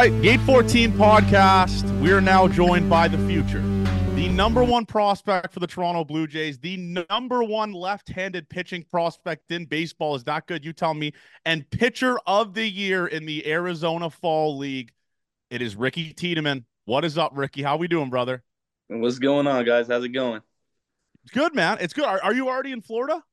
right, Gate 14 podcast. We are now joined by the future, the number one prospect for the Toronto Blue Jays, the number one left handed pitching prospect in baseball. Is that good? You tell me. And pitcher of the year in the Arizona Fall League. It is Ricky Tiedemann. What is up, Ricky? How we doing, brother? What's going on, guys? How's it going? It's good, man. It's good. Are, are you already in Florida?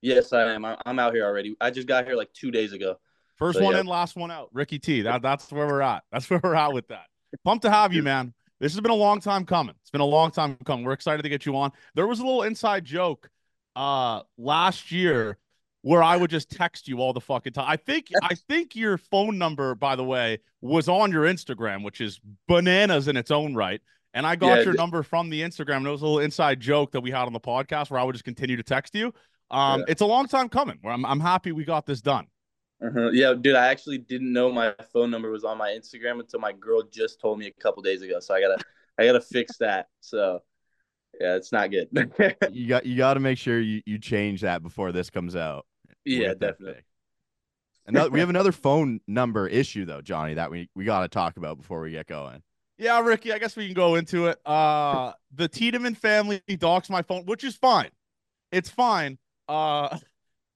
Yes, I am. I'm out here already. I just got here like two days ago. First so, one yeah. in, last one out. Ricky T. That, that's where we're at. That's where we're at with that. Pumped to have you, man. This has been a long time coming. It's been a long time coming. We're excited to get you on. There was a little inside joke uh last year where I would just text you all the fucking time. I think I think your phone number, by the way, was on your Instagram, which is bananas in its own right. And I got yeah, your number from the Instagram. And it was a little inside joke that we had on the podcast where I would just continue to text you. Um, yeah. It's a long time coming. Where I'm, I'm happy we got this done. Uh-huh. Yeah, dude, I actually didn't know my phone number was on my Instagram until my girl just told me a couple days ago. So I gotta, I gotta fix that. So yeah, it's not good. you got, you got to make sure you you change that before this comes out. Yeah, definitely. Another, we have another phone number issue though, Johnny, that we we got to talk about before we get going. Yeah, Ricky, I guess we can go into it. Uh, the Tiedemann family docs my phone, which is fine. It's fine. Uh,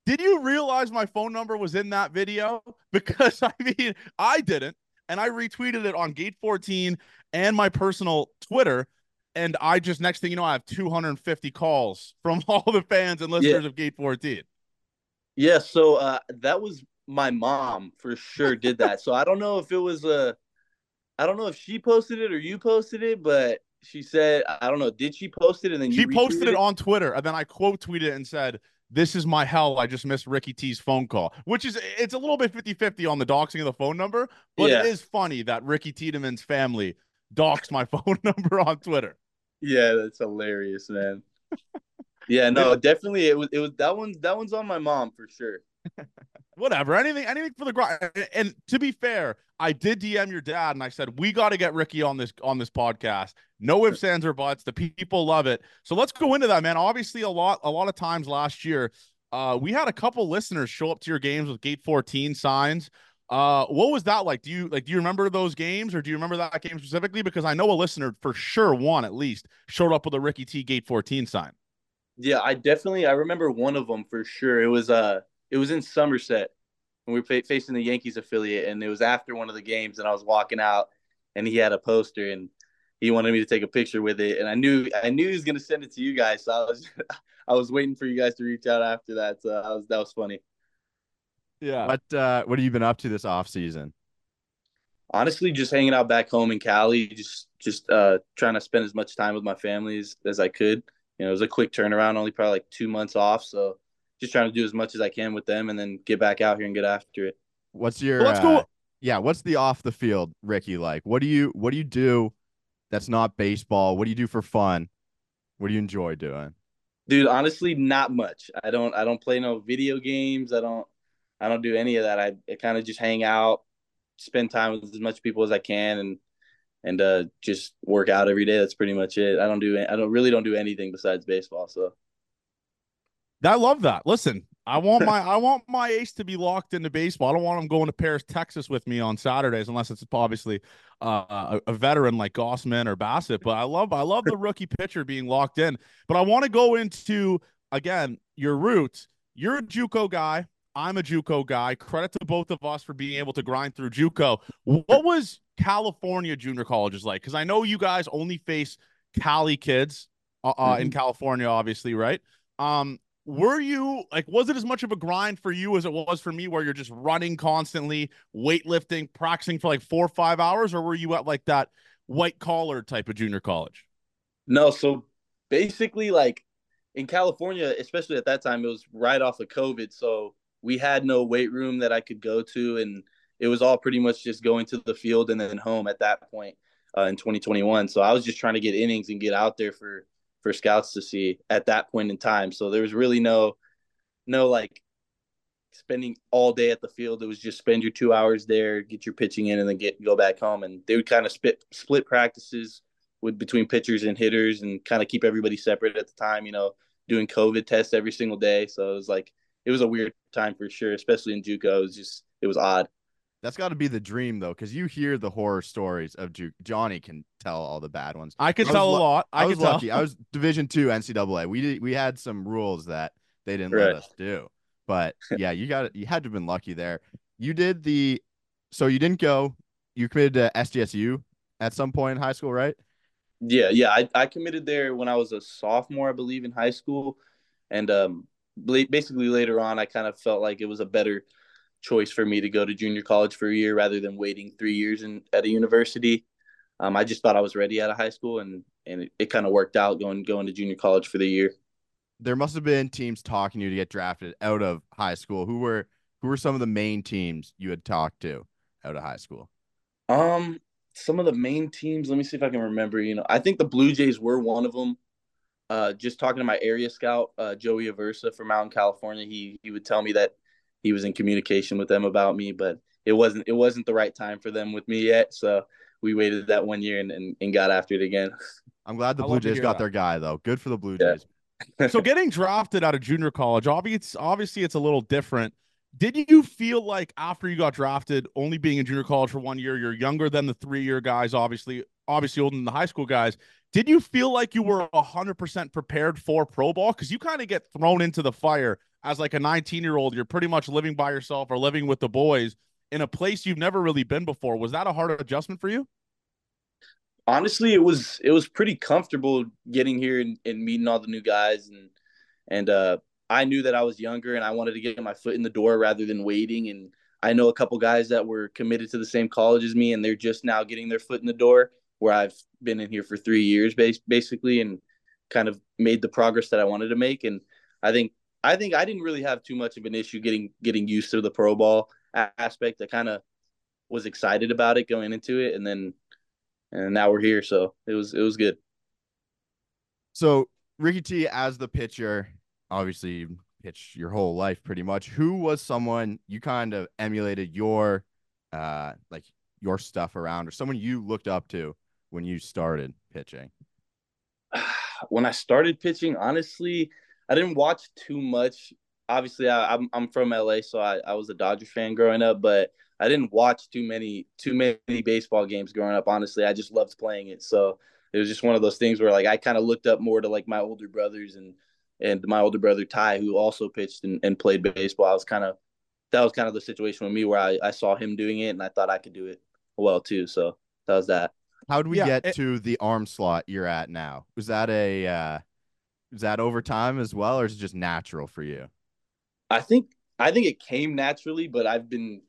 did you realize my phone number was in that video? Because I mean, I didn't, and I retweeted it on Gate 14 and my personal Twitter. And I just next thing you know, I have 250 calls from all the fans and listeners yeah. of Gate 14. Yeah, so uh, that was my mom for sure did that. so I don't know if it was a, uh, I don't know if she posted it or you posted it, but she said I don't know. Did she post it and then she posted it? it on Twitter and then I quote tweeted it and said this is my hell. I just missed Ricky T's phone call, which is it's a little bit 50 50 on the doxing of the phone number, but yeah. it is funny that Ricky Tiedemann's family doxed my phone number on Twitter. Yeah, that's hilarious, man. yeah, no, definitely it was it was that one's that one's on my mom for sure. Whatever, anything, anything for the grind. And to be fair, I did DM your dad and I said we got to get Ricky on this on this podcast. No ifs, ands, or buts. The people love it. So let's go into that, man. Obviously, a lot a lot of times last year, uh, we had a couple listeners show up to your games with Gate 14 signs. Uh, what was that like? Do you like do you remember those games or do you remember that game specifically? Because I know a listener for sure, one at least, showed up with a Ricky T Gate 14 sign. Yeah, I definitely I remember one of them for sure. It was uh it was in Somerset and we were facing the Yankees affiliate, and it was after one of the games, and I was walking out, and he had a poster, and he wanted me to take a picture with it, and I knew I knew he was gonna send it to you guys, so I was I was waiting for you guys to reach out after that. So that was that was funny. Yeah. What uh, what have you been up to this off season? Honestly, just hanging out back home in Cali, just just uh, trying to spend as much time with my family as, as I could. You know, it was a quick turnaround, only probably like two months off, so just trying to do as much as I can with them and then get back out here and get after it. What's your well, let's go. Uh, yeah, what's the off the field Ricky like? What do you what do you do that's not baseball? What do you do for fun? What do you enjoy doing? Dude, honestly, not much. I don't I don't play no video games. I don't I don't do any of that. I, I kind of just hang out, spend time with as much people as I can and and uh just work out every day. That's pretty much it. I don't do I don't really don't do anything besides baseball. So I love that. Listen, I want my I want my ace to be locked into baseball. I don't want him going to Paris, Texas with me on Saturdays unless it's obviously uh, a, a, veteran like Gausman or Bassitt. But I love I love the rookie pitcher being locked in. But I want to go into again your roots. You're a JUCO guy. I'm a JUCO guy. Credit to both of us for being able to grind through JUCO. What was California junior colleges like? Because I know you guys only face Cali kids uh, uh mm-hmm. in California, obviously, right? Um, were you like was it as much of a grind for you as it was for me where you're just running constantly weightlifting practicing for like four or five hours? Or were you at like that white collar type of junior college? No so basically like in california especially at that time it was right off of covid so we had no weight room that i could go to and it was all pretty much just going to the field and then home at that point uh, in 2021 so i was just trying to get innings and get out there for for scouts to see at that point in time. So there was really no no like spending all day at the field. It was just spend your two hours there, get your pitching in, and then get go back home. And they would kind of split split practices with between pitchers and hitters, and kind of keep everybody separate at the time. You know, doing COVID tests every single day. So it was like it was a weird time for sure, especially in JUCO. It was just it was odd. That's got to be the dream though, because you hear the horror stories of Ju- Johnny can tell all the bad ones. I could I tell a lu- lot. I, I, was could tell. lucky. I was Division two NCAA. We did we had some rules that they didn't let us do. But yeah, you got you had to have been lucky there. You did the so you didn't go. You committed to SDSU at some point in high school, right? Yeah, yeah. I, I committed there when I was a sophomore, I believe, in high school, and um, basically later on, I kind of felt like it was a better choice for me to go to junior college for a year rather than waiting three years in at a university. Um, I just thought I was ready out of high school, and and it, it kind of worked out going going to junior college for the year. There must have been teams talking to you to get drafted out of high school. Who were who were some of the main teams you had talked to out of high school? Um, some of the main teams. Let me see if I can remember. You know, I think the Blue Jays were one of them. Uh, just talking to my area scout, uh, Joey Aversa from out in California, he he would tell me that he was in communication with them about me, but it wasn't it wasn't the right time for them with me yet. So we waited that one year and, and, and got after it again. I'm glad the I Blue Jays got that. their guy though. Good for the Blue Yeah. Jays. so getting drafted out of junior college, obviously, obviously it's a little different. Did you feel like after you got drafted, only being in junior college for one year, you're younger than the three year guys, obviously, obviously older than the high school guys. Did you feel like you were hundred percent prepared for pro ball? Because you kind of get thrown into the fire as like a 19 year old. You're pretty much living by yourself or living with the boys in a place you've never really been before. Was that a hard adjustment for you? honestly it was it was pretty comfortable getting here and, and meeting all the new guys and and uh i knew that i was younger and i wanted to get my foot in the door rather than waiting and i know a couple guys that were committed to the same college as me and they're just now getting their foot in the door where i've been in here for three years basically and kind of made the progress that i wanted to make and i think i think i didn't really have too much of an issue getting getting used to the pro ball aspect i kind of was excited about it going into it and then and now we're here. So it was it was good. So Ricky T as the pitcher, obviously you pitched your whole life pretty much. Who was someone you kind of emulated your uh like your stuff around or someone you looked up to when you started pitching? When I started pitching, honestly, I didn't watch too much. Obviously, I, I'm I'm from LA, so I, I was a Dodger fan growing up, but I didn't watch too many too many baseball games growing up. Honestly, I just loved playing it. So it was just one of those things where like I kind of looked up more to like my older brothers and and my older brother Ty, who also pitched and, and played baseball. I was kind of that was kind of the situation with me where I, I saw him doing it and I thought I could do it well too. So that was that. How did we Yeah, get it- to the arm slot you're at now? Was that a uh is that over time as well or is it just natural for you? I think I think it came naturally, but I've been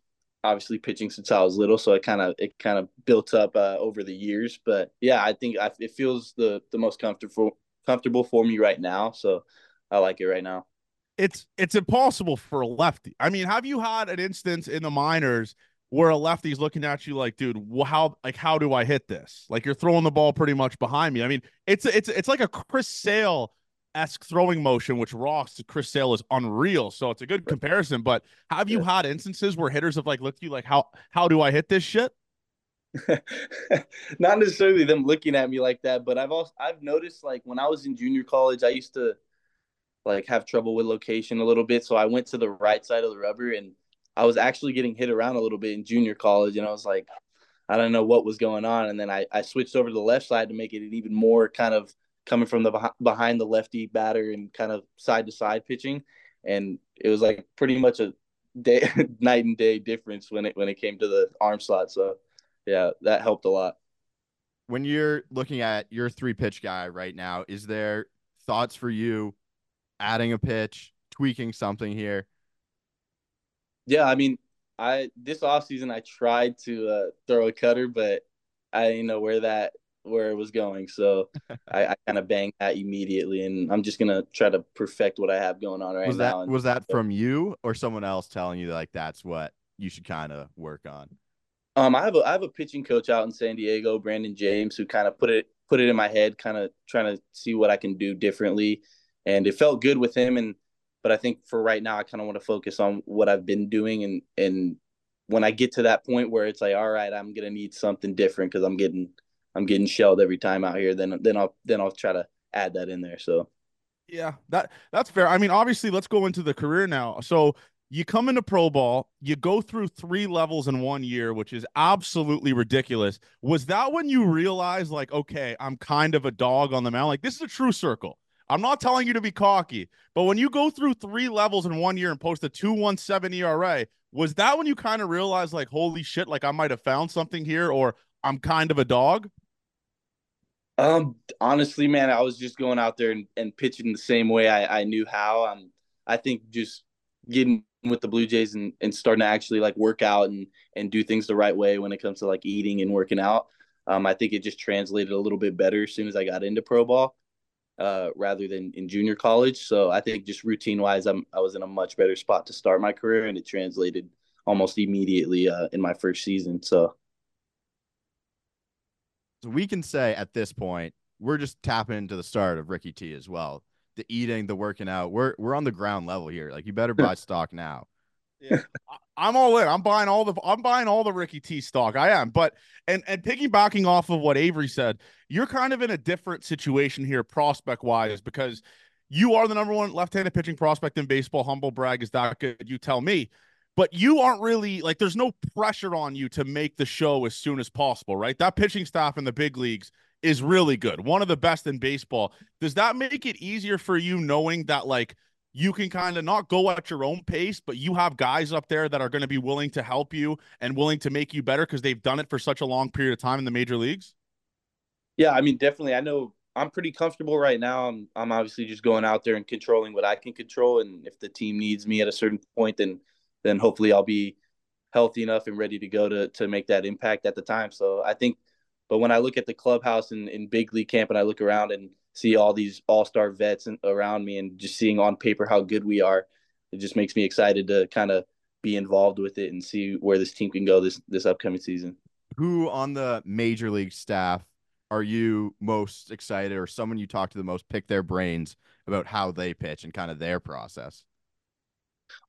obviously pitching since I was little, so it kind of it kind of built up uh, over the years. But yeah, I think I, it feels the the most comfortable comfortable for me right now. So I like it right now. it's it's impossible for a lefty. I mean, have you had an instance in the minors where a lefty's looking at you like, dude, how like how do I hit this? Like you're throwing the ball pretty much behind me. I mean, it's it's it's like a Chris Sale esque throwing motion, which Ross to Chris Sale is unreal. So it's a good comparison. But have you had instances where hitters have like looked at you like, how how do I hit this shit? Not necessarily them looking at me like that, but I've also I've noticed like when I was in junior college, I used to like have trouble with location a little bit, so I went to the right side of the rubber and I was actually getting hit around a little bit in junior college and I was like I don't know what was going on and then I I switched over to the left side to make it an even more kind of coming from the behind the lefty batter and kind of side to side pitching and it was like pretty much a day night and day difference when it when it came to the arm slot so yeah, that helped a lot. When you're looking at your three pitch guy right now, is there thoughts for you adding a pitch, tweaking something here? Yeah, I mean, I this offseason I tried to uh, throw a cutter, but I didn't know where that where it was going, so I, I kind of banged that immediately, and I'm just gonna try to perfect what I have going on right was that now. and- was that from you or someone else telling you like that's what you should kind of work on? Um, I have a I have a pitching coach out in San Diego, Brandon James, who kind of put it put it in my head, kind of trying to see what I can do differently, and it felt good with him. And but I think for right now, I kind of want to focus on what I've been doing, and and when I get to that point where it's like, all right, I'm gonna need something different because I'm getting I'm getting shelled every time out here, then then I'll then I'll try to add that in there. So Yeah, that that's fair. I mean, obviously, let's go into the career now. So you come into pro ball, you go through three levels in one year, which is absolutely ridiculous. Was that when you realized, like, okay, I'm kind of a dog on the mound? Like, this is a true circle. I'm not telling you to be cocky, but when you go through three levels in one year and post a 217 ERA, was that when you kind of realized, like, holy shit, like I might have found something here, or I'm kind of a dog? Um, honestly, man, I was just going out there and, and pitching the same way I, I knew how. Um, I think just getting with the Blue Jays and, and starting to actually like work out and and do things the right way when it comes to like eating and working out. Um, I think it just translated a little bit better as soon as I got into pro ball, uh, rather than in junior college. So I think just routine wise, I'm I was in a much better spot to start my career, and it translated almost immediately uh, in my first season. So. So we can say at this point, we're just tapping into the start of Ricky T as well the eating, the working out. We're we're on the ground level here. Like you better buy stock now. Yeah. I'm all in. I'm buying all the I'm buying all the Ricky T stock. I am. But and and piggybacking off of what Avery said, you're kind of in a different situation here prospect wise because you are the number one left-handed pitching prospect in baseball. Humble brag is that good. You tell me. But you aren't really like there's no pressure on you to make the show as soon as possible, right? That pitching staff in the big leagues is really good, one of the best in baseball. Does that make it easier for you knowing that like you can kind of not go at your own pace, but you have guys up there that are going to be willing to help you and willing to make you better because they've done it for such a long period of time in the major leagues? Yeah, I mean, definitely. I know I'm pretty comfortable right now. I'm I'm obviously just going out there and controlling what I can control, and if the team needs me at a certain point, then then hopefully I'll be healthy enough and ready to go to to make that impact at the time. So I think but when I look at the clubhouse in, in big league camp and I look around and see all these all star vets around me and just seeing on paper how good we are, it just makes me excited to kind of be involved with it and see where this team can go this this upcoming season. Who on the major league staff are you most excited or someone you talk to the most pick their brains about how they pitch and kind of their process?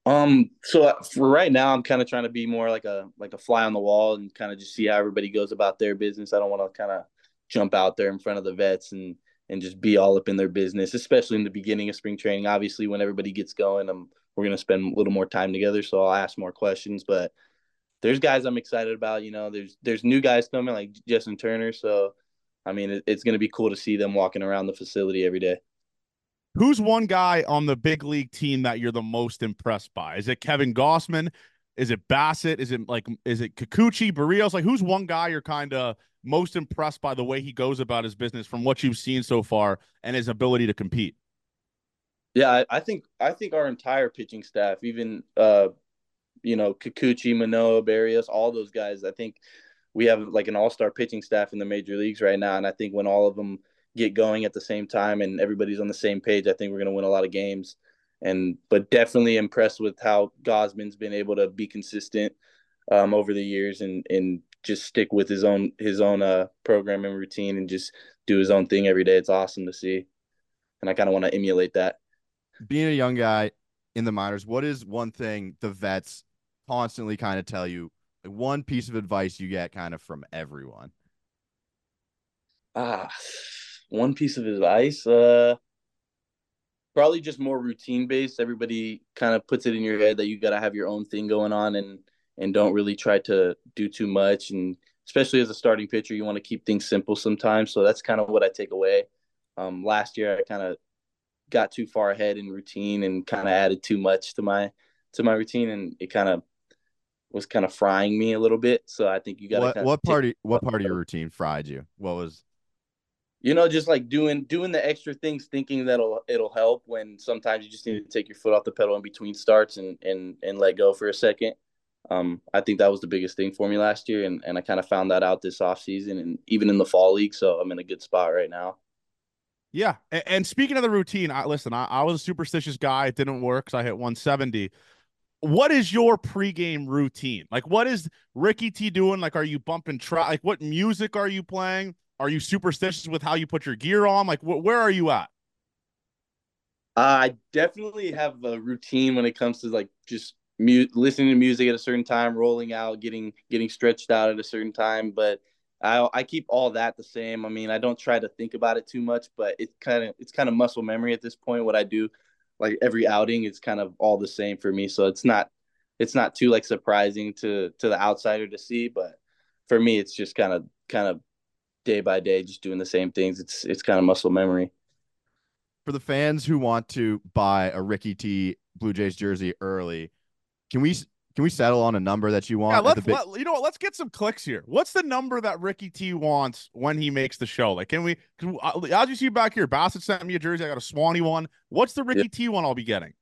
Um, so uh, for right now, I'm kind of trying to be more like a like a fly on the wall and kind of just see how everybody goes about their business. I don't want to kind of jump out there in front of the vets and and just be all up in their business, especially in the beginning of spring training. Obviously, when everybody gets going, I'm we're gonna spend a little more time together, so I'll ask more questions. But there's guys I'm excited about. You know, there's there's new guys coming like Justin Turner. So, I mean, it, it's gonna be cool to see them walking around the facility every day. Who's one guy on the big league team that you're the most impressed by? Is it Kevin Gausman? Is it Bassitt? Is it like is it Kikuchi, Berrios? Like who's one guy you're kind of most impressed by the way he goes about his business from what you've seen so far and his ability to compete? Yeah, I think I think our entire pitching staff, even uh, you know, Kikuchi, Manoah, Berrios, all those guys, I think we have like an all-star pitching staff in the major leagues right now. And I think when all of them get going at the same time and everybody's on the same page, I think we're going to win a lot of games. And but definitely impressed with how Gausman's been able to be consistent um, over the years and and just stick with his own his own uh, program and routine and just do his own thing every day. It's awesome to see, and I kind of want to emulate that. Being a young guy in the minors, what is one thing the vets constantly kind of tell you? Like one piece of advice you get kind of from everyone. Ah, one piece of advice, uh, probably just more routine based. Everybody kind of puts it in your head that you got to have your own thing going on and and don't really try to do too much. And especially as a starting pitcher, you want to keep things simple sometimes. So that's kind of what I take away. Um, last year, I kind of got too far ahead in routine and kind of added too much to my to my routine, and it kind of was kind of frying me a little bit. So I think you got. What, what part? Of, what part of your routine fried you? What was? You know, just like doing doing the extra things, thinking that'll it'll help. When sometimes you just need to take your foot off the pedal in between starts and and and let go for a second. Um, I think that was the biggest thing for me last year, and and I kind of found that out this off season and even in the fall league. So I'm in a good spot right now. Yeah, and, and speaking of the routine, I listen. I, I was a superstitious guy. It didn't work because I hit 170 what is your pregame routine? Like, what is Ricky T doing? Like, are you bumping track? Like, what music are you playing? Are you superstitious with how you put your gear on? Like, wh- where are you at? Uh, I definitely have a routine when it comes to like just mu- listening to music at a certain time, rolling out, getting getting stretched out at a certain time. But I I keep all that the same. I mean, I don't try to think about it too much, but it's kind of it's kind of muscle memory at this point. What I do like every outing is kind of all the same for me. So it's not it's not too like surprising to to the outsider to see, but for me it's just kind of kind of day by day just doing the same things. It's it's kind of muscle memory. For the fans who want to buy a Ricky T Blue Jays jersey early, can we can we settle on a number that you want? Yeah, let's big... let, you know what? Let's get some clicks here. What's the number that Ricky T wants when he makes the show? Like, can we? Can, uh, as you see back here, Bassitt sent me a jersey. I got a Swanee one. What's the Ricky T one I'll be getting?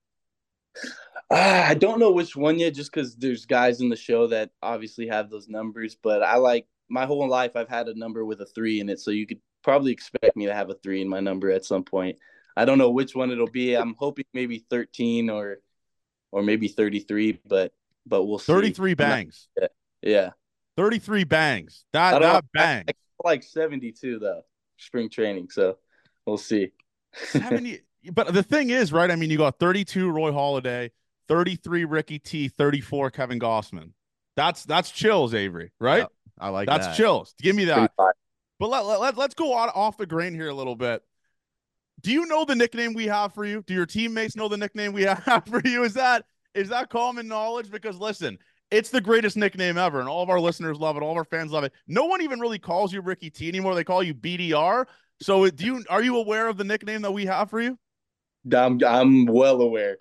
Uh, I don't know which one yet, just because there's guys in the show that obviously have those numbers. But I like my whole life. I've had a number with a three in it, so you could probably expect me to have a three in my number at some point. I don't know which one it'll be. I'm hoping maybe 13 or or maybe 33, but but we'll see. 33 bangs. Yeah. yeah. 33 bangs. That that bang. like 72 though. Spring training, so we'll see. 70 but the thing is, right? I mean, you got 32 Roy Halladay, 33 Ricky T, 34 Kevin Gausman. That's that's chills, Avery, right? I like that. that's that. chills. Give me that. But let, let, let's go on, off the grain here a little bit. Do you know the nickname we have for you? Do your teammates know the nickname we have for you? Is that is that common knowledge? Because listen, it's the greatest nickname ever, and all of our listeners love it. All of our fans love it. No one even really calls you Ricky T anymore. They call you BDR. So, do you are you aware of the nickname that we have for you? I'm I'm well aware.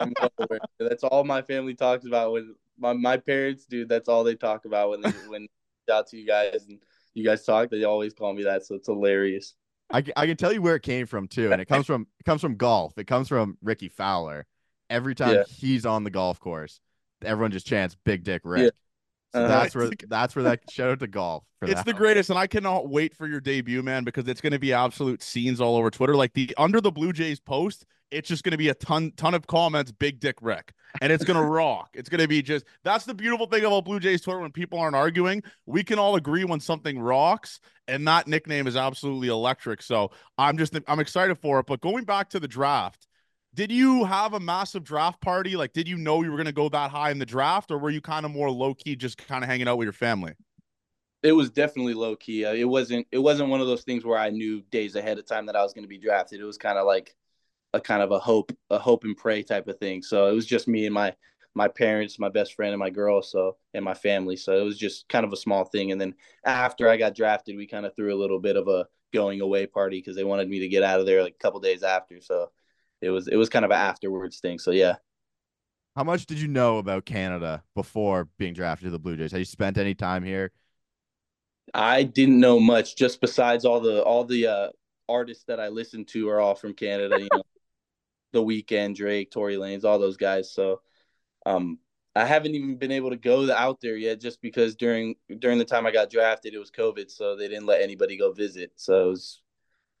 I'm well aware. That's all my family talks about when my, my parents, do. That's all they talk about when they when out to you guys and you guys talk. They always call me that, so it's hilarious. I, I can tell you where it came from too, and it comes from it comes from golf. It comes from Rickie Fowler. Every time yeah. he's on the golf course, everyone just chants "Big Dick Rick." Yeah. So uh, that's where that's where that shout out to golf. it's that. the greatest, and I cannot wait for your debut, man, because it's going to be absolute scenes all over Twitter. Like the under the Blue Jays post, it's just going to be a ton ton of comments, Big Dick Rick and it's going to rock. It's going to be just that's the beautiful thing about Blue Jays Twitter when people aren't arguing. We can all agree when something rocks, and that nickname is absolutely electric. So I'm just I'm excited for it. But going back to the draft did you have a massive draft party? Like, did you know you were going to go that high in the draft, or were you kind of more low key, just kind of hanging out with your family? It was definitely low key. Uh, it wasn't. It wasn't one of those things where I knew days ahead of time that I was going to be drafted. It was kind of like a kind of a hope, a hope and pray type of thing. So it was just me and my my parents, my best friend, and my girl. So and my family. So it was just kind of a small thing. And then after I got drafted, we kind of threw a little bit of a going away party because they wanted me to get out of there like a couple days after. So it was it was kind of an afterwards thing. So yeah. How much did you know about Canada before being drafted to the Blue Jays? Have you spent any time here? I didn't know much, just besides all the all the uh, artists that I listened to are all from Canada. You know, The Weeknd, Drake, Tory Lanez, all those guys. So, um, I haven't even been able to go out there yet, just because during during the time I got drafted, it was COVID, so they didn't let anybody go visit. So was,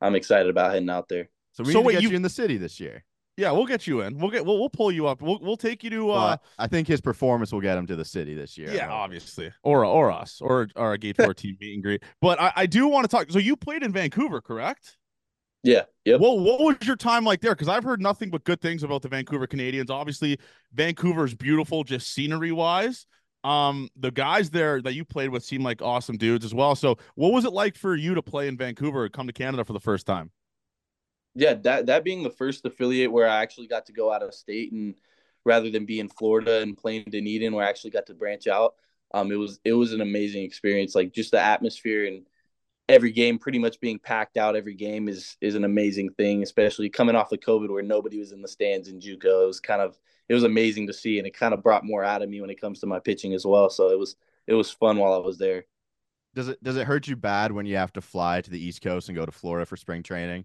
I'm excited about heading out there. So we so need wait, to get you... you in the city this year. Yeah, we'll get you in. We'll get we'll, we'll pull you up. We'll we'll take you to. uh well, I think his performance will get him to the city this year. Yeah, obviously, or or us, or or a Gate Fourteen meet and greet. But I, I do want to talk. So you played in Vancouver, correct? Yeah. Yep. Well, what was your time like there? Because I've heard nothing but good things about the Vancouver Canadians. Obviously, Vancouver's beautiful, just scenery wise. Um, the guys there that you played with seem like awesome dudes as well. So, what was it like for you to play in Vancouver, or come to Canada for the first time? yeah, that that being the first affiliate where I actually got to go out of state and rather than be in Florida and playing Dunedin, where I actually got to branch out. Um, it was it was an amazing experience. Like just the atmosphere and every game pretty much being packed out every game is is an amazing thing, especially coming off of COVID where nobody was in the stands in JUCO. It was kind of it was amazing to see and it kind of brought more out of me when it comes to my pitching as well. So it was it was fun while I was there. Does it does it hurt you bad when you have to fly to the East Coast and go to Florida for spring training?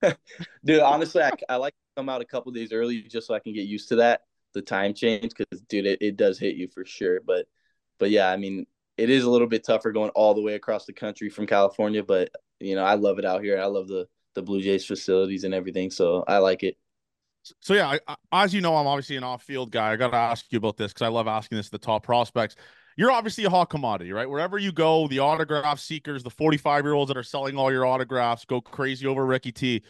dude, honestly, I, I like to come out a couple days early just so I can get used to that, the time change, because dude, it, it does hit you for sure. But but yeah, I mean, it is a little bit tougher going all the way across the country from California, but you know, I love it out here. I love the the Blue Jays facilities and everything, so I like it. So yeah, I, I, as you know, I'm obviously an off-field guy. I got to ask you about this because I love asking this to the top prospects you're obviously a hot commodity, right? Wherever you go, the autograph seekers, the 45 year olds that are selling all your autographs go crazy over Ricky T.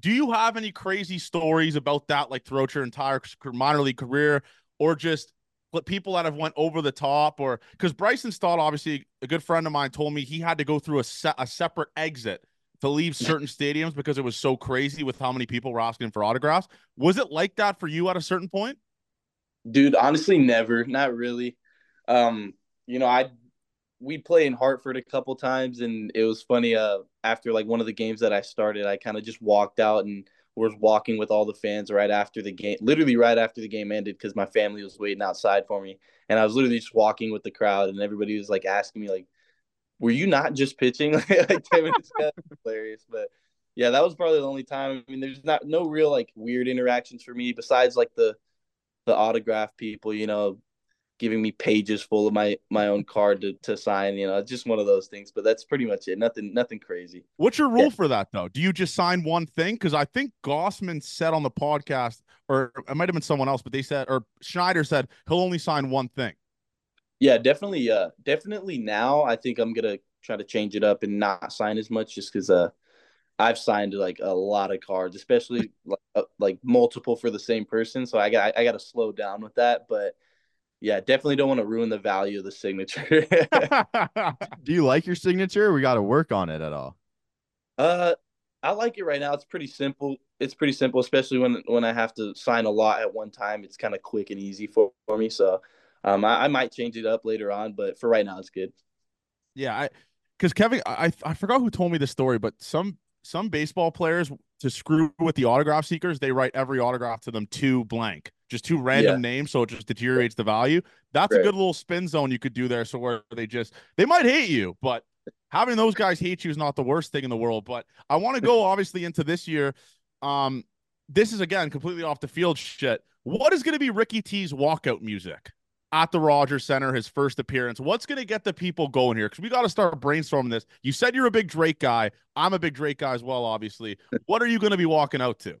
Do you have any crazy stories about that, like throughout your entire minor league career, or just people that have went over the top, or because Bryson Stott, obviously a good friend of mine, told me he had to go through a, se- a separate exit to leave certain stadiums because it was so crazy with how many people were asking for autographs. Was it like that for you at a certain point? Dude, honestly, never. Not really. Um, you know, I we play in Hartford a couple times, and it was funny. Uh, after like one of the games that I started, I kind of just walked out and was walking with all the fans right after the game, literally right after the game ended, because my family was waiting outside for me, and I was literally just walking with the crowd, and everybody was like asking me like, "Were you not just pitching?" like ten minutes ago, hilarious, but. Yeah, that was probably the only time. I mean, there's not no real like weird interactions for me besides like the the autograph people, you know, giving me pages full of my my own card to, to sign. You know, just one of those things. But that's pretty much it. Nothing nothing crazy. What's your rule yeah. for that though? Do you just sign one thing? Because I think Gausman said on the podcast, or it might have been someone else, but they said, or Schneider said he'll only sign one thing. Yeah, definitely. Uh, definitely. Now I think I'm gonna try to change it up and not sign as much, just because uh, I've signed like a lot of cards, especially like, uh, like multiple for the same person. So I got I got to slow down with that, but yeah, definitely don't want to ruin the value of the signature. Do you like your signature? we got to work on it at all. Uh, I like it right now. It's pretty simple. It's pretty simple, especially when when I have to sign a lot at one time. It's kind of quick and easy for, for me. So, um, I, I might change it up later on, but for right now, it's good. Yeah, I because Kevin, I I forgot who told me the story, but some some baseball players to screw with the autograph seekers, they write every autograph to them to blank just two random yeah. names, so it just deteriorates the value. That's right. a good little spin zone you could do there. So where they just they might hate you, but having those guys hate you is not the worst thing in the world. But I want to go obviously into this year. Um, this is again completely off the field shit. What is going to be Ricky T's walkout music at the Rogers Center, his first appearance? What's going to get the people going here? Because we got to start brainstorming this. You said you're a big Drake guy. I'm a big Drake guy as well, obviously. What are you going to be walking out to?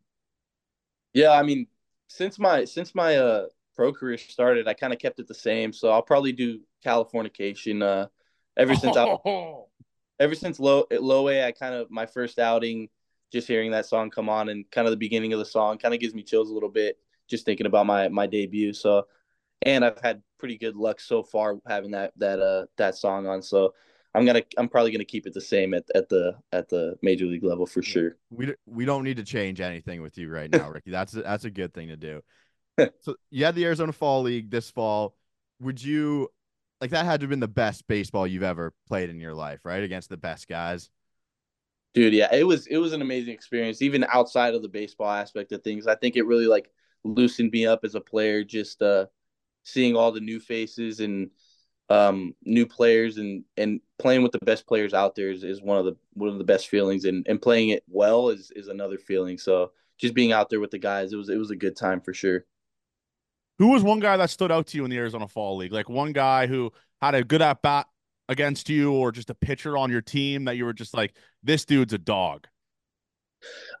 Yeah, I mean, since my since my uh pro career started, I kind of kept it the same. So I'll probably do Californication. Uh, ever since oh. I, ever since low low A, I kind of my first outing, just hearing that song come on and kind of the beginning of the song kind of gives me chills a little bit just thinking about my my debut. So, and I've had pretty good luck so far having that that uh that song on. So I'm gonna I'm probably gonna keep it the same at, at the at the major league level for sure. We we don't need to change anything with you right now, Ricky. that's a, that's a good thing to do. so you had the Arizona Fall League this fall. Would you like that had to have been the best baseball you've ever played in your life, right? Against the best guys. Dude, yeah, it was it was an amazing experience, even outside of the baseball aspect of things. I think it really like loosened me up as a player, just uh seeing all the new faces and um, new players and and playing with the best players out there is, is one of the one of the best feelings and, and playing it well is is another feeling. So just being out there with the guys, it was it was a good time for sure. Who was one guy that stood out to you in the Arizona Fall League? Like one guy who had a good at bat against you, or just a pitcher on your team that you were just like, this dude's a dog.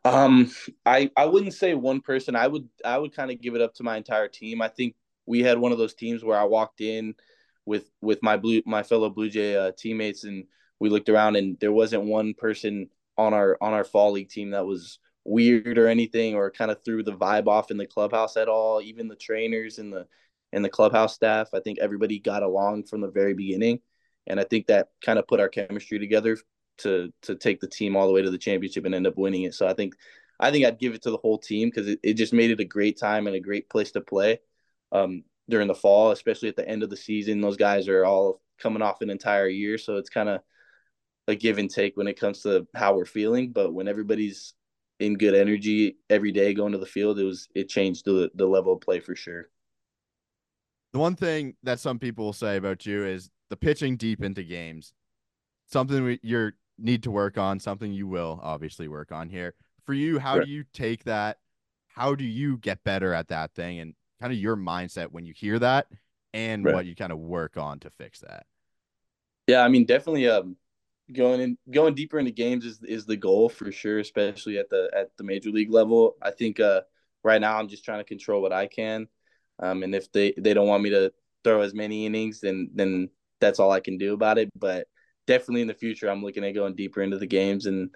Um, I I wouldn't say one person. I would I would kind of give it up to my entire team. I think we had one of those teams where I walked in with with my blue my fellow Blue Jay uh, teammates, and we looked around, and there wasn't one person on our on our fall league team that was weird or anything, or kind of threw the vibe off in the clubhouse at all. Even the trainers and the and the clubhouse staff, I think everybody got along from the very beginning, and I think that kind of put our chemistry together to to take the team all the way to the championship and end up winning it. So I think I think I'd give it to the whole team because it, it just made it a great time and a great place to play. Um, during the fall, especially at the end of the season. Those guys are all coming off an entire year, so it's kind of a give and take when it comes to how we're feeling. But when everybody's in good energy every day going to the field, it was it changed the the level of play for sure. The one thing that some people will say about you is the pitching deep into games. Something we, you need to work on, something you will obviously work on here. For you, how do you take that? How do you get better at that thing? And kind of your mindset when you hear that and right. what you kind of work on to fix that. Yeah, I mean, definitely um, going in going deeper into games is is the goal for sure, especially at the at the major league level. I think uh, right now I'm just trying to control what I can, um, and if they they don't want me to throw as many innings, then then that's all I can do about it. But definitely in the future, I'm looking at going deeper into the games and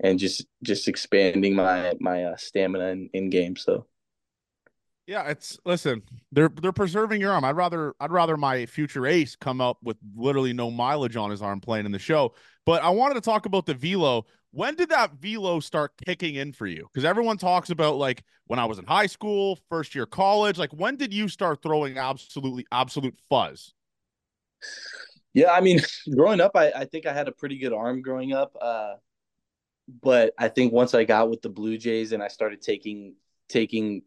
and just just expanding my my uh, stamina in, in games. So yeah, it's listen. They're they're preserving your arm. I'd rather I'd rather my future ace come up with literally no mileage on his arm playing in the show. But I wanted to talk about the velo. when did that velo start kicking in for you? Because everyone talks about like when I was in high school, first year college. Like when did you start throwing absolutely absolute fuzz? Yeah, I mean, growing up, I, I think I had a pretty good arm growing up. Uh, but I think once I got with the Blue Jays and I started taking taking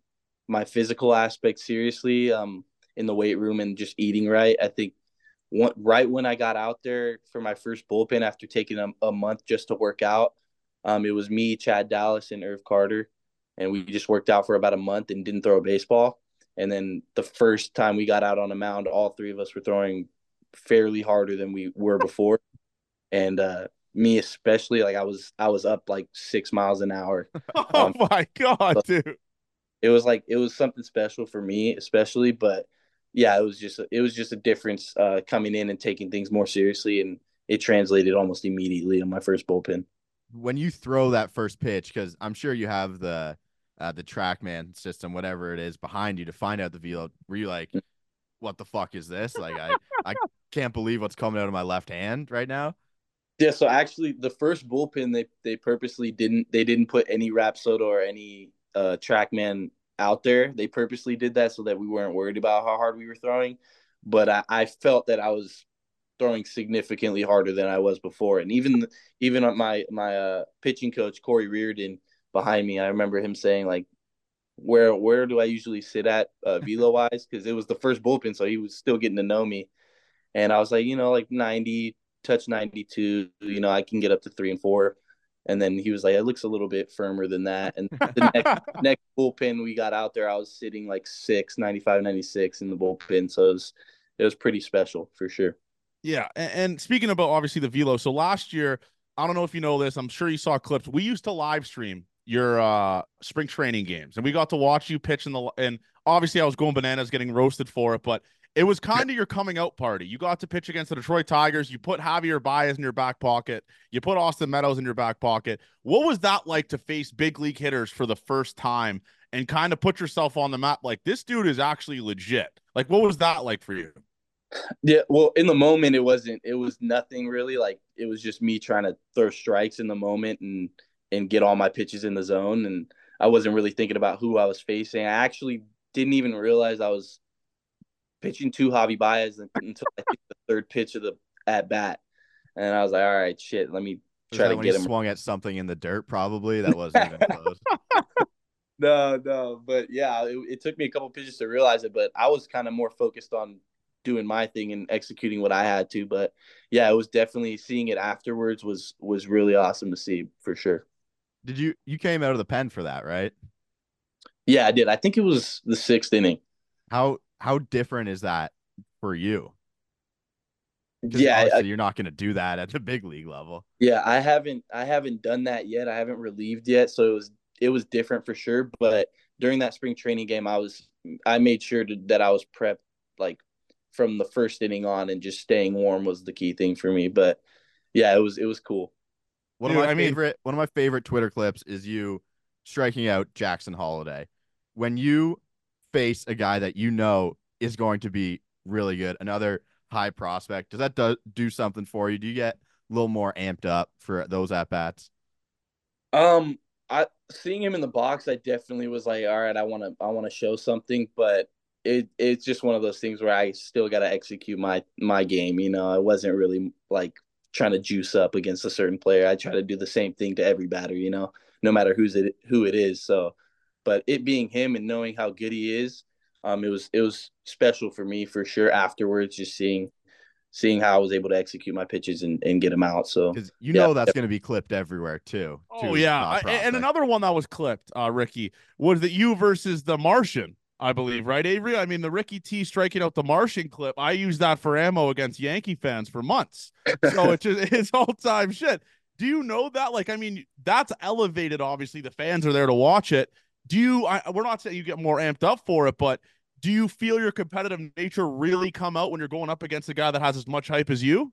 my physical aspect seriously um, in the weight room and just eating right, I think one, right when I got out there for my first bullpen after taking a, a month just to work out, um, it was me, Chad Dallas, and Irv Carter, and we just worked out for about a month and didn't throw a baseball. And then the first time we got out on a mound, all three of us were throwing fairly harder than we were before, and uh, me especially, like I was I was up like six miles an hour. Oh um, my god, dude! It was like it was something special for me, especially, but yeah, it was just it was just a difference uh, coming in and taking things more seriously, and it translated almost immediately on my first bullpen. When you throw that first pitch, because I'm sure you have the uh, the TrackMan system, whatever it is, behind you to find out the velo. Were you like, "What the fuck is this?" Like, I I can't believe what's coming out of my left hand right now. Yeah, so actually, the first bullpen they they purposely didn't they didn't put any Rapsodo or any uh, TrackMan out there. They purposely did that so that we weren't worried about how hard we were throwing. But I, I felt that I was throwing significantly harder than I was before. And even even my my uh, pitching coach Corey Reardon behind me, I remember him saying like, "Where where do I usually sit at uh, velo wise?" Because it was the first bullpen, so he was still getting to know me. And I was like, you know, like ninety touch ninety two. You know, I can get up to three and four. And then he was like, it looks a little bit firmer than that. And the next, next bullpen we got out there, I was sitting like six, 95, 96 in the bullpen. So it was, it was pretty special for sure. Yeah. And, and speaking about obviously the velo, so last year, I don't know if you know this, I'm sure you saw clips. We used to live stream your uh spring training games and we got to watch you pitch in the and obviously I was going bananas getting roasted for it, but it was kind of your coming out party. You got to pitch against the Detroit Tigers. You put Javier Baez in your back pocket. You put Austin Meadows in your back pocket. What was that like to face big league hitters for the first time and kind of put yourself on the map? Like this dude is actually legit. Like what was that like for you? Yeah, well, in the moment, it wasn't. It was nothing really. Like it was just me trying to throw strikes in the moment and and get all my pitches in the zone. And I wasn't really thinking about who I was facing. I actually didn't even realize I was pitching to Javi Baez until I think the third pitch of the at bat, and I was like, all right, shit, let me try to get him. Swung at something in the dirt, probably that wasn't even close. no, no, but yeah, it, it took me a couple pitches to realize it, but I was kind of more focused on doing my thing and executing what I had to. But yeah, it was definitely seeing it afterwards was was really awesome to see for sure. Did you you came out of the pen for that, right? Yeah, I did. I think it was the sixth inning. How how different is that for you? Yeah, I, you're not going to do that at the big league level. Yeah, I haven't I haven't done that yet. I haven't relieved yet, so it was it was different for sure. But during that spring training game, I was I made sure to, that I was prepped like from the first inning on, and just staying warm was the key thing for me. But yeah, it was it was cool. One Dude, of my I favorite mean, one of my favorite Twitter clips is you striking out Jackson Holliday When you face a guy that you know is going to be really good, another high prospect, does that do, do something for you? Do you get a little more amped up for those at bats? Um, I seeing him in the box, I definitely was like, all right, I want to, I want to show something, but it, it's just one of those things where I still got to execute my, my game. You know, I wasn't really like trying to juice up against a certain player. I try to do the same thing to every batter, you know, no matter who's it, who it is. So but it being him and knowing how good he is, um, it was it was special for me for sure. Afterwards, just seeing seeing how I was able to execute my pitches and, and get them out. So you yeah, know that's going to be clipped everywhere too. Oh yeah, and another one that was clipped, uh, Ricky, was that you versus the Martian. I believe, right, Avery? I mean, the Ricky T striking out the Martian clip. I used that for ammo against Yankee fans for months. So it's just it's all time shit. Do you know that? Like, I mean, that's elevated. Obviously, the fans are there to watch it do you I, we're not saying you get more amped up for it but do you feel your competitive nature really come out when you're going up against a guy that has as much hype as you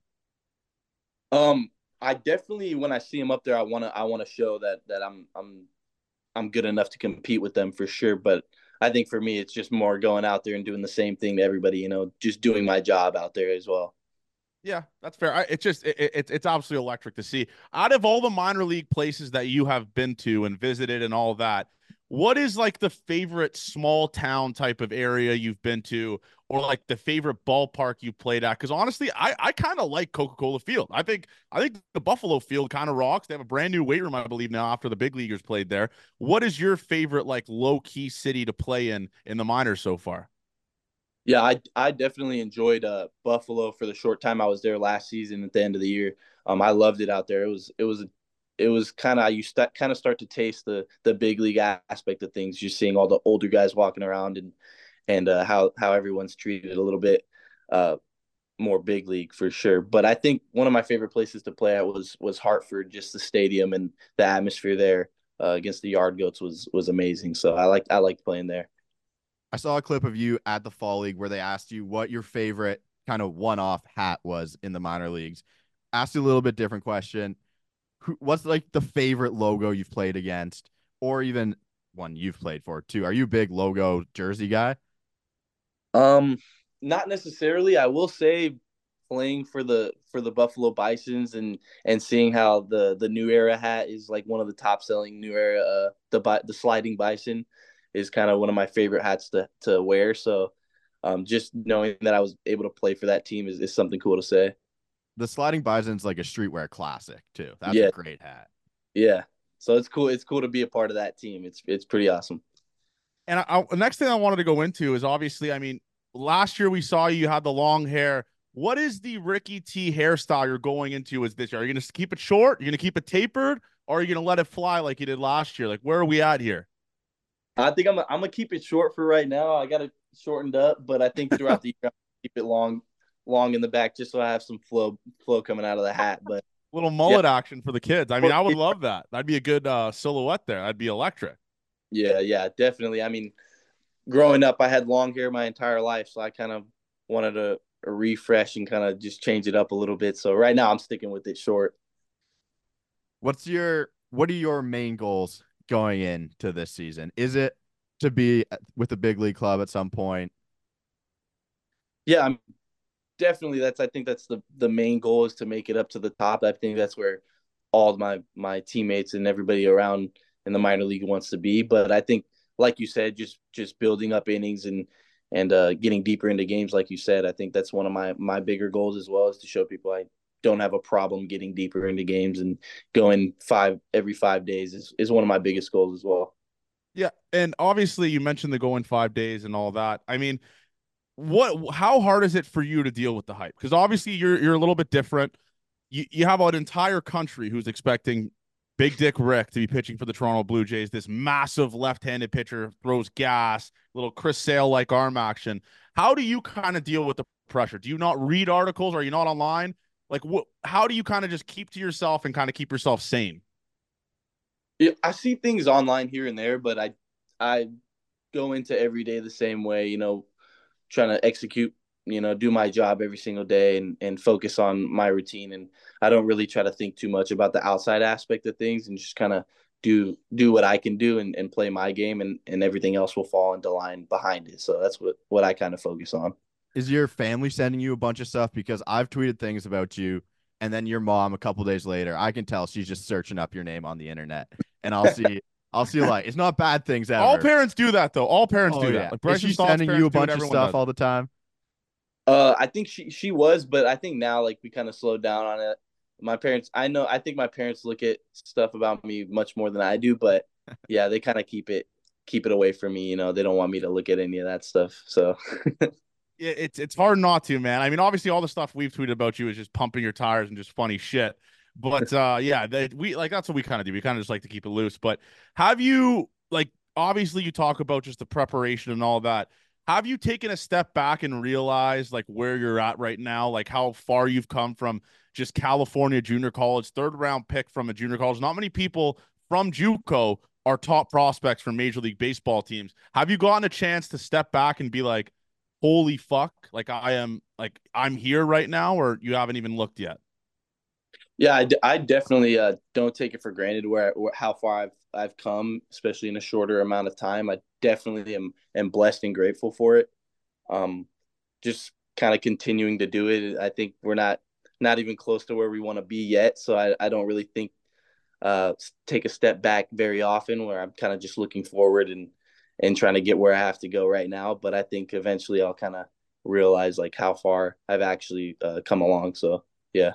um i definitely when i see him up there i want to i want to show that that i'm i'm i'm good enough to compete with them for sure but i think for me it's just more going out there and doing the same thing to everybody you know just doing my job out there as well Yeah, that's fair. I, it's just it, it, it's absolutely electric to see. Out of all the minor league places that you have been to and visited and all that, what is like the favorite small town type of area you've been to, or like the favorite ballpark you played at? Because honestly, I I kind of like Coca Cola Field. I think I think the Buffalo Field kind of rocks. They have a brand new weight room, I believe, now after the big leaguers played there. What is your favorite like low key city to play in in the minors so far? Yeah, I I definitely enjoyed uh, Buffalo for the short time I was there last season at the end of the year. Um, I loved it out there. It was it was it was kind of you st- kind of start to taste the the big league aspect of things. You're seeing all the older guys walking around and and uh, how how everyone's treated a little bit uh, more big league for sure. But I think one of my favorite places to play at was was Hartford. Just the stadium and the atmosphere there uh, against the Yard Goats was was amazing. So I like I liked playing there. I saw a clip of you at the fall league where they asked you what your favorite kind of one-off hat was in the minor leagues. Asked you a little bit different question. What's like the favorite logo you've played against, or even one you've played for too? Are you a big logo jersey guy? Um, not necessarily. I will say, playing for the for the Buffalo Bisons and and seeing how the the new era hat is like one of the top selling new era uh, the the sliding bison is kind of one of my favorite hats to to wear. So um, just knowing that I was able to play for that team is, is something cool to say. The sliding bison's like a streetwear classic too. That's yeah. a great hat. Yeah. So it's cool. It's cool to be a part of that team. It's it's pretty awesome. And I, the next thing I wanted to go into is obviously, I mean, last year we saw you had the long hair. What is the Ricky T hairstyle you're going into? Is this year? Are you going to keep it short? You're going to keep it tapered, or are you going to let it fly like you did last year? Like, where are we at here? I think I'm. I'm gonna keep it short for right now. I got it shortened up, but I think throughout the year, I'll keep it long, long in the back, just so I have some flow, flow coming out of the hat. But little mullet yeah. action for the kids. I mean, I would love that. That'd be a good uh, silhouette there. That'd be electric. Yeah, yeah, definitely. I mean, growing up, I had long hair my entire life, so I kind of wanted to refresh and kind of just change it up a little bit. So right now, I'm sticking with it short. What's your what are your main goals going into this season? Is it to be with the big league club at some point? Yeah, I'm definitely that's I think that's the the main goal is to make it up to the top. I think that's where all my my teammates and everybody around in the minor league wants to be. But I think, like you said, just just building up innings and and uh, getting deeper into games, like you said, I think that's one of my my bigger goals as well is to show people I don't have a problem getting deeper into games and going five every five days is, is one of my biggest goals as well. Yeah. And obviously you mentioned the going five days and all that. I mean, what how hard is it for you to deal with the hype? Because obviously you're you're a little bit different. You you have an entire country who's expecting Big Dick Rick to be pitching for the Toronto Blue Jays. This massive left-handed pitcher throws gas, little Chris Sale like arm action. How do you kind of deal with the pressure? Do you not read articles? Are you not online? Like, what? How do you kind of just keep to yourself and kind of keep yourself sane? Yeah, I see things online here and there, but I I go into every day the same way. You know, trying to execute. You know, do my job every single day and and focus on my routine. And I don't really try to think too much about the outside aspect of things, and just kind of do do what I can do and, and play my game, and and everything else will fall into line behind it. So that's what what I kind of focus on is your family sending you a bunch of stuff? Because I've tweeted things about you, and then your mom a couple days later, I can tell she's just searching up your name on the internet, and I'll see. I'll see you like it's not bad things ever. All parents do that though. All parents oh, do yeah. that. Like is she sending you a bunch of stuff does. all the time? Uh, I think she she was, but I think now like we kind of slowed down on it. My parents, I know, I think my parents look at stuff about me much more than I do, but yeah, they kind of keep it keep it away from me. You know, they don't want me to look at any of that stuff. So it's it's hard not to, man. I mean, obviously, all the stuff we've tweeted about you is just pumping your tires and just funny shit. But uh, yeah, they, we like that's what we kind of do. We kind of just like to keep it loose. But have you like obviously you talk about just the preparation and all that. Have you taken a step back and realized like where you're at right now, like how far you've come from just California junior college, third round pick from a junior college? Not many people from JUCO are top prospects for Major League Baseball teams. Have you gotten a chance to step back and be like, holy fuck, like I am, like I'm here right now, or you haven't even looked yet? Yeah, I, I definitely uh, don't take it for granted where, where, how far I've I've come, especially in a shorter amount of time. I definitely am am blessed and grateful for it. Um, just kind of continuing to do it. I think we're not not even close to where we want to be yet. So I, I don't really think uh, take a step back very often where I'm kind of just looking forward and and trying to get where I have to go right now. But I think eventually I'll kind of realize like how far I've actually uh, come along. So yeah.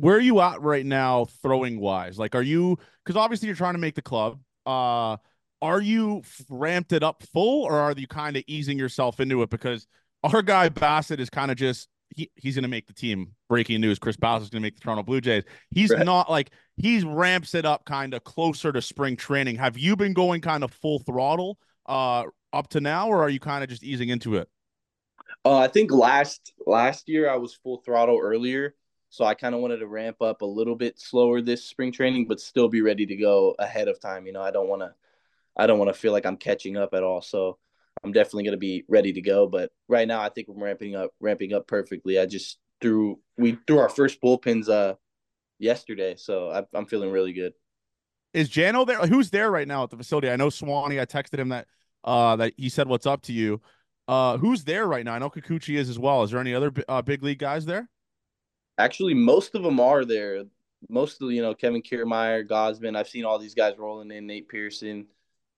Where are you at right now, throwing wise? Like, are you because obviously you're trying to make the club. Uh, are you ramped it up full, or are you kind of easing yourself into it? Because our guy Bassitt is kind of just he, he's going to make the team. Breaking news: Chris Bass is going to make the Toronto Blue Jays. He's right. not like he's ramps it up kind of closer to spring training. Have you been going kind of full throttle uh, up to now, or are you kind of just easing into it? Uh, I think last last year I was full throttle earlier, so I kind of wanted to ramp up a little bit slower this spring training, but still be ready to go ahead of time. You know, I don't want to I don't want to feel like I'm catching up at all. So I'm definitely going to be ready to go. But right now, I think we're ramping up, ramping up perfectly. I just threw we threw our first bullpens uh yesterday, so I, I'm feeling really good. Is Jano there? Who's there right now at the facility? I know Swanee. I texted him that uh that he said what's up to you. Uh, who's there right now? I know Kikuchi is as well. Is there any other uh, big league guys there? Actually, most of them are there. Most of you know Kevin Kiermaier, Gausman. I've seen all these guys rolling in. Nate Pearson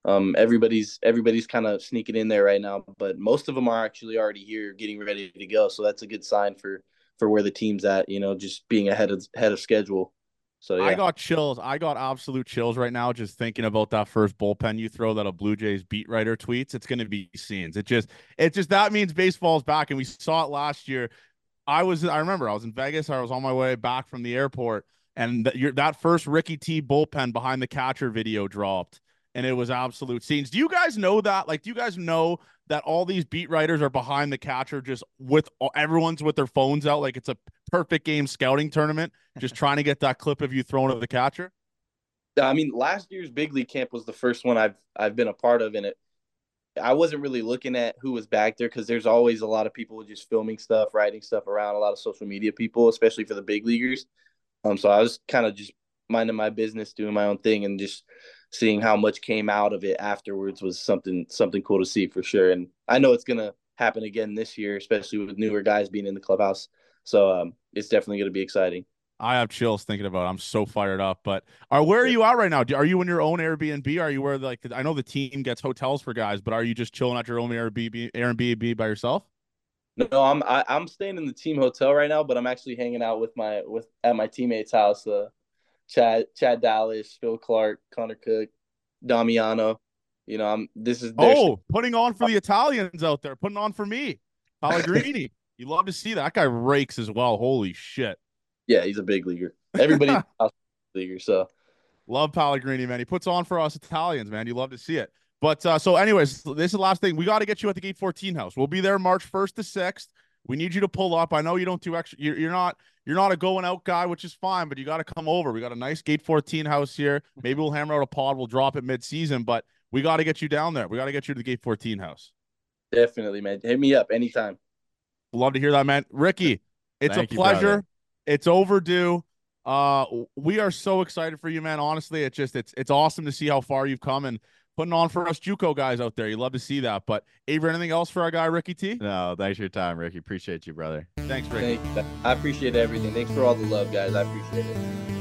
um, everybody's everybody's kind of sneaking in there right now, but most of them are actually already here, getting ready to go. So that's a good sign for for where the team's at. You know, just being ahead of ahead of schedule. So yeah. I got chills. I got absolute chills right now just thinking about that first bullpen you throw that a Blue Jays beat writer tweets. It's going to be scenes. It just it just that means baseball's back, and we saw it last year. I was I remember I was in Vegas. I was on my way back from the airport, and that, that first Ricky T bullpen behind the catcher video dropped and it was absolute scenes. Do you guys know that? Like, do you guys know that all these beat writers are behind the catcher, just with everyone's with their phones out, like it's a perfect game scouting tournament, just trying to get that clip of you throwing at the catcher? I mean, last year's big league camp was the first one I've I've been a part of in it. I wasn't really looking at who was back there because there's always a lot of people just filming stuff, writing stuff around, a lot of social media people, especially for the big leaguers. Um, so I was kind of just minding my business, doing my own thing, and just seeing how much came out of it afterwards was something something cool to see for sure. And I know it's gonna happen again this year, especially with newer guys being in the clubhouse. So um, it's definitely gonna be exciting. I have chills thinking about. It. I'm so fired up. But are where are you at right now? Are you in your own Airbnb? Are you where like I know the team gets hotels for guys, but are you just chilling at your own Airbnb Airbnb by yourself? No, I'm I, am i am staying in the team hotel right now, but I'm actually hanging out with my with at my teammate's house. Uh, Chad Chad Dallas, Phil Clark, Connor Cooke, Damiano. You know, I'm this is oh putting on for the Italians out there, putting on for me, Palmegiani. you love to see that. that guy rakes as well. Holy shit! Yeah, he's a big leaguer. Everybody leaguer. So love Palmegiani, man. He puts on for us Italians, man. You love to see it. But uh, so, anyways, this is the last thing. We got to get you at the Gate 14 house. We'll be there March 1st to 6th. We need you to pull up. I know you don't do extra. You're, you're not you're not a going out guy, which is fine, but you got to come over. We got a nice gate 14 house here. Maybe we'll hammer out a pod. We'll drop it mid season, but we got to get you down there. We got to get you to the gate 14 house. Definitely, man. Hit me up anytime. Love to hear that, man. Ricky, it's Thank a pleasure. You, it's overdue. Uh, we are so excited for you, man. Honestly, it's just it's it's awesome to see how far you've come and putting on for us JUCO guys out there. You love to see that. But Avery, anything else for our guy Ricky T? No, thanks for your time, Ricky. Appreciate you, brother. Thanks, Ricky. Thanks. I appreciate everything. Thanks for all the love, guys. I appreciate it.